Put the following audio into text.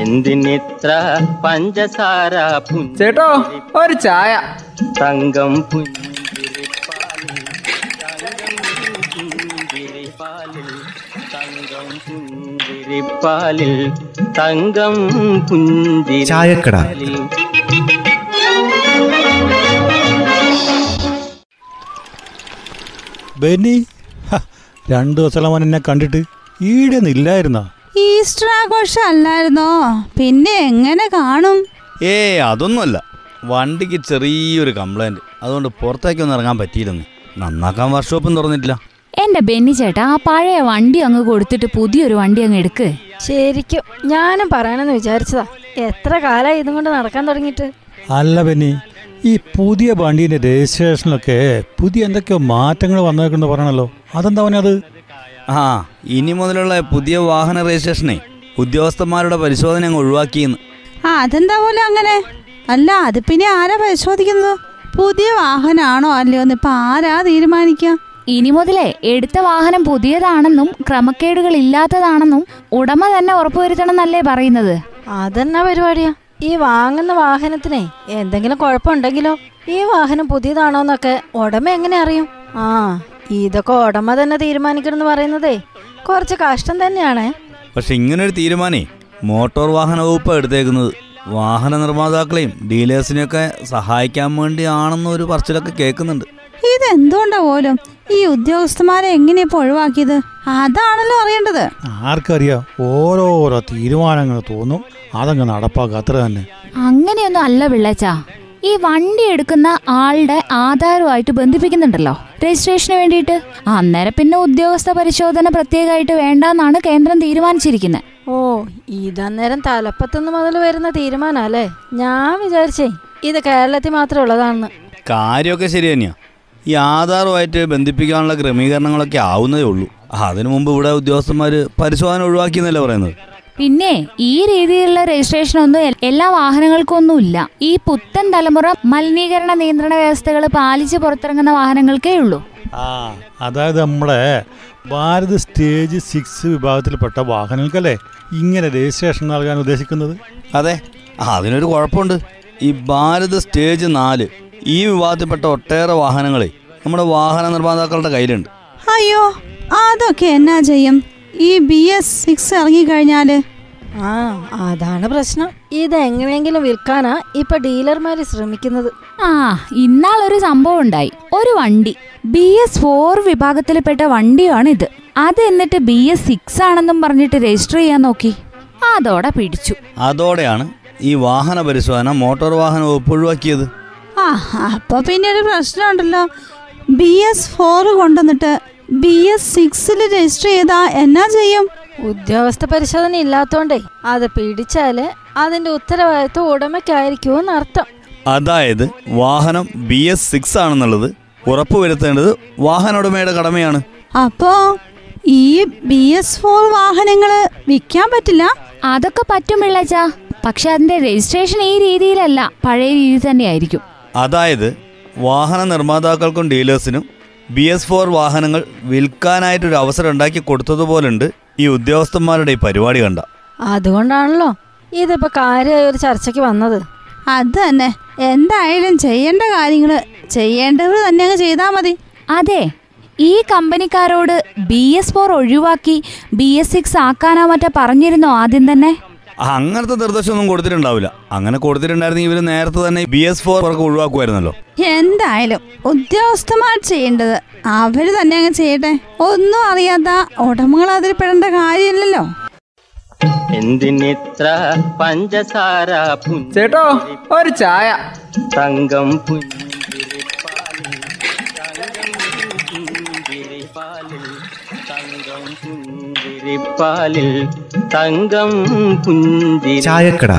എന്തിനിത്ര പഞ്ചസാര ചേട്ടോ ഒരു ചായ തങ്കം പുഞ്ചിരിപ്പാലിൽ തങ്കം പുഞ്ചിരിപ്പാലിൽ തങ്കം പുഞ്ചിരി തങ്കം ചായക്കട. ബെന്നി രണ്ടു ദിവസമുള്ള മോൻ എന്നെ കണ്ടിട്ട് ഈടെ ഇല്ലായിരുന്ന ഈസ്റ്റർ ആഘോഷം അല്ലായിരുന്നോ? പിന്നെ എങ്ങനെ കാണും? ഏ അതൊന്നുമല്ല. വണ്ടിക്ക് ചെറിയൊരു കംപ്ലൈന്റ്. അതുകൊണ്ട് പുറത്തേക്ക് ഒന്നും ഇറങ്ങാൻ പറ്റിയില്ലെന്ന്. നന്നാക്കാൻ വർക്ക്ഷോപ്പും തുറന്നിട്ടില്ല. എന്റെ ബെന്നി ചേട്ടാ ആ പഴയ വണ്ടി അങ്ങ് കൊടുത്തിട്ട് പുതിയൊരു വണ്ടി അങ്ങ് എടുക്ക്. ശരിക്കും ഞാനും പറയണമെന്ന് വിചാരിച്ചതാ. എത്ര കാലമായി ഇതും കൊണ്ട് നടക്കാൻ തുടങ്ങിയിട്ട്? അല്ല ബെന്നി ഈ പുതിയ വണ്ടീന്റെ രജിസ്ട്രേഷനിലൊക്കെ പുതിയ എന്തൊക്കെയോ മാറ്റങ്ങൾ വന്നേക്കുന്നു പറയണല്ലോ. അതെന്താ അവനത് ആ ഇനി മുതലുള്ള പുതിയ വാഹന രജിസ്ട്രേഷനെ ഉദ്യോഗസ്ഥന്മാരുടെ പരിശോധന അങ്ങ് ഒഴിവാക്കിയെന്ന്. ആ അതെന്താ പോലെ അങ്ങനെ? അല്ല അത് പിന്നെ ആരാ പരിശോധിക്കുന്നത്? പുതിയ വാഹനാണോ അല്ലയോ എന്ന് ഇപ്പൊ ആരാ തീരുമാനിക്കുക? ഇനി മുതലേ എടുത്ത വാഹനം പുതിയതാണെന്നും ക്രമക്കേടുകൾ ഇല്ലാത്തതാണെന്നും ഉടമ തന്നെ ഉറപ്പുവരുത്തണം എന്നല്ലേ പറയുന്നത്? അതെന്നാ പരിപാടിയാ? ഈ വാങ്ങുന്ന വാഹനത്തിനെ എന്തെങ്കിലും കുഴപ്പമുണ്ടെങ്കിലോ? ഈ വാഹനം പുതിയതാണോന്നൊക്കെ ഉടമ എങ്ങനെ അറിയും? ആ ഇതൊക്കെ ഉടമ തന്നെ തീരുമാനിക്കണം എന്ന് പറയുന്നതേ. കുറച്ച് കഷ്ടം തന്നെയാണ്. പക്ഷെ ഇങ്ങനൊരു തീരുമാനേ മോട്ടോർ വാഹന വകുപ്പ് എടുത്തേക്കുന്നത്. വാഹന നിർമ്മാതാക്കളെയും ഡീലേഴ്സിനെയൊക്കെ സഹായിക്കാൻ വേണ്ടിയാണെന്നൊരു പറച്ചിലൊക്കെ കേൾക്കുന്നുണ്ട്. ഇതെന്തുകൊണ്ടാ പോലും ഈ ഉദ്യോഗസ്ഥന്മാരെ എങ്ങനെ ഇപ്പൊ ഒഴിവാക്കിയത്? അതാണല്ലോ അറിയേണ്ടത്. ആർക്കറിയാം? ഓരോരോ തീരുമാനങ്ങൾ തോന്നും. അതങ്ങ് നടപ്പാക്കുക അത്ര തന്നെ. അങ്ങനെയൊന്നും അല്ല പിള്ളച്ചാ ഈ വണ്ടി എടുക്കുന്ന ആളുടെ ആധാരമായിട്ട് ബന്ധിപ്പിക്കുന്നുണ്ടല്ലോ. രജിസ്ട്രേഷന് വേണ്ടിയിട്ട്. അന്നേരം പിന്നെ ഉദ്യോഗസ്ഥ പരിശോധന പ്രത്യേകമായിട്ട് വേണ്ടെന്നാണ് കേന്ദ്രം തീരുമാനിച്ചിരിക്കുന്നത് ഓ ഇതന്നേരം തലപ്പത്തുനിന്ന് മുതൽ വരുന്ന തീരുമാനല്ലേ ഞാൻ വിചാരിച്ചേ ഇത് കേരളത്തിൽ മാത്രമേ ഉള്ളതാണെന്ന്. കാര്യമൊക്കെ ശരി തന്നെയാ. ഈ ആധാറുമായിട്ട് ബന്ധിപ്പിക്കാനുള്ള ക്രമീകരണങ്ങളൊക്കെ ആവുന്നതേ ഉള്ളൂ. അതിനു മുമ്പ് ഇവിടെ ഉദ്യോഗസ്ഥന്മാർ പരിശോധന ഒഴിവാക്കിയെന്നല്ലേ പറയുന്നത്? പിന്നെ ഈ രീതിയിലുള്ള രജിസ്ട്രേഷൻ ഒന്നും എല്ലാ വാഹനങ്ങൾക്കും ഒന്നും ഇല്ല ഈ പുത്തൻ തലമുറ മലിനീകരണ നിയന്ത്രണ വ്യവസ്ഥകൾ പാലിച്ച് പുറത്തിറങ്ങുന്ന വാഹനങ്ങൾക്കേ ഉള്ളൂ. ആ അതായത് നമ്മുടെ ഭാരത് സ്റ്റേജ് സിക്സ് വിഭാഗത്തിൽപ്പെട്ട വാഹനങ്ങൾക്കല്ലേ ഇങ്ങനെ രജിസ്ട്രേഷൻ നൽകാൻ ഉദ്ദേശിക്കുന്നത്? അതെ അതിനൊരു കുഴപ്പമുണ്ട്. ഈ ഭാരത് സ്റ്റേജ് നാല് ഈ വിഭാഗത്തിൽപ്പെട്ട ഒട്ടേറെ വാഹനങ്ങളെ നമ്മുടെ വാഹന നിർമ്മാതാക്കളുടെ കയ്യിലുണ്ട്. അയ്യോ അതൊക്കെ എന്നാ ചെയ്യും ഈ ബി എസ് സിക്സ് ഇറങ്ങിക്കഴിഞ്ഞാൽ? ആ അതാണ് പ്രശ്നം. ഇത് എങ്ങനെയെങ്കിലും വിൽക്കാനാ ഇപ്പൊ ഡീലർമാര് ശ്രമിക്കുന്നത്. ആ ഇന്നാളൊരു സംഭവം ഉണ്ടായി. ഒരു വണ്ടി. ബി എസ് ഫോർ വിഭാഗത്തിൽപ്പെട്ട വണ്ടിയാണ് ഇത് അത് എന്നിട്ട് ബി എസ് സിക്സ് ആണെന്നും പറഞ്ഞിട്ട് രജിസ്റ്റർ ചെയ്യാൻ നോക്കി. അതോടെ പിടിച്ചു. അതോടെയാണ് ഈ വാഹന പരിശോധന മോട്ടോർ വാഹന വകുപ്പ് ഒഴിവാക്കിയത്. ആ അപ്പൊ പിന്നെ ഒരു പ്രശ്നമുണ്ടല്ലോ. ബി എസ് ഫോർ കൊണ്ടുവന്നിട്ട് ബി എസ് സിക്സിൽ രജിസ്റ്റർ ചെയ്താ എന്നാ ചെയ്യും? ഉദ്യോഗസ്ഥ പരിശോധന ഇല്ലാത്തോണ്ടേ അത് പിടിച്ചാൽ അതിന്റെ ഉത്തരവാദിത്വം ഉടമയ്ക്കായിരിക്കുമെന്ന് അർത്ഥം. അതായത് വാഹനം ബി എസ് സിക്സ് ആണെന്നുള്ളത് ഉറപ്പുവരുത്തേണ്ടത് വാഹന ഉടമയുടെ കടമയാണ്. അപ്പോ ഈ ബി എസ് ഫോർ വാഹനങ്ങൾ വിൽക്കാൻ പറ്റില്ല? അതൊക്കെ പറ്റും പിള്ളച്ച പക്ഷെ അതിന്റെ രജിസ്ട്രേഷൻ ഈ രീതിയിലല്ല പഴയ രീതി തന്നെയായിരിക്കും. അതായത് വാഹന നിർമ്മാതാക്കൾക്കും ഡീലേഴ്സിനും ബി എസ് ഫോർ വാഹനങ്ങൾ വിൽക്കാനായിട്ടൊരു അവസരം ഉണ്ടാക്കി കൊടുത്തതുപോലുണ്ട് ഈ ഉദ്യോഗസ്ഥന്മാരുടെ ഈ പരിപാടി കണ്ട. അതുകൊണ്ടാണല്ലോ ഇതിപ്പോ കാര്യമായ ഒരു ചർച്ചയ്ക്ക് വന്നത്. അത് തന്നെ. എന്തായാലും ചെയ്യേണ്ട കാര്യങ്ങൾ ചെയ്യേണ്ടവർ തന്നെ അങ്ങ് ചെയ്താൽ മതി. അതെ. ഈ കമ്പനിക്കാരോട് ബി എസ് ഫോർ ഒഴിവാക്കി ബി എസ് സിക്സ് ആക്കാനാ മറ്റേ പറഞ്ഞിരുന്നോ ആദ്യം തന്നെ? അങ്ങനത്തെ നിർദ്ദേശമൊന്നും കൊടുത്തിട്ടുണ്ടാവില്ല. അങ്ങനെ കൊടുത്തിട്ടുണ്ടായിരുന്നെങ്കിൽ ഇവർ നേരത്തെ തന്നെ ബി എസ് ഫോർ ഒക്കെ ഒഴിവാക്കുമായിരുന്നല്ലോ. എന്തായാലും ഉദ്യോഗസ്ഥന്മാർ ചെയ്യേണ്ടത് അവർ തന്നെ അങ്ങ് ചെയ്യട്ടെ. ഒന്നും അറിയാത്ത ഉടമകൾ അതിൽ പെടേണ്ട കാര്യമില്ലല്ലോ. എന്തിനിത്ര പഞ്ചസാര ചേട്ടോ ഒരു ചായ. തങ്കം പുഞ്ചിരിപ്പാലിൽ തങ്കം പുഞ്ചിരിപ്പാലിൽ തങ്കം പുഞ്ചിരിപ്പാലിൽ ചായക്കട.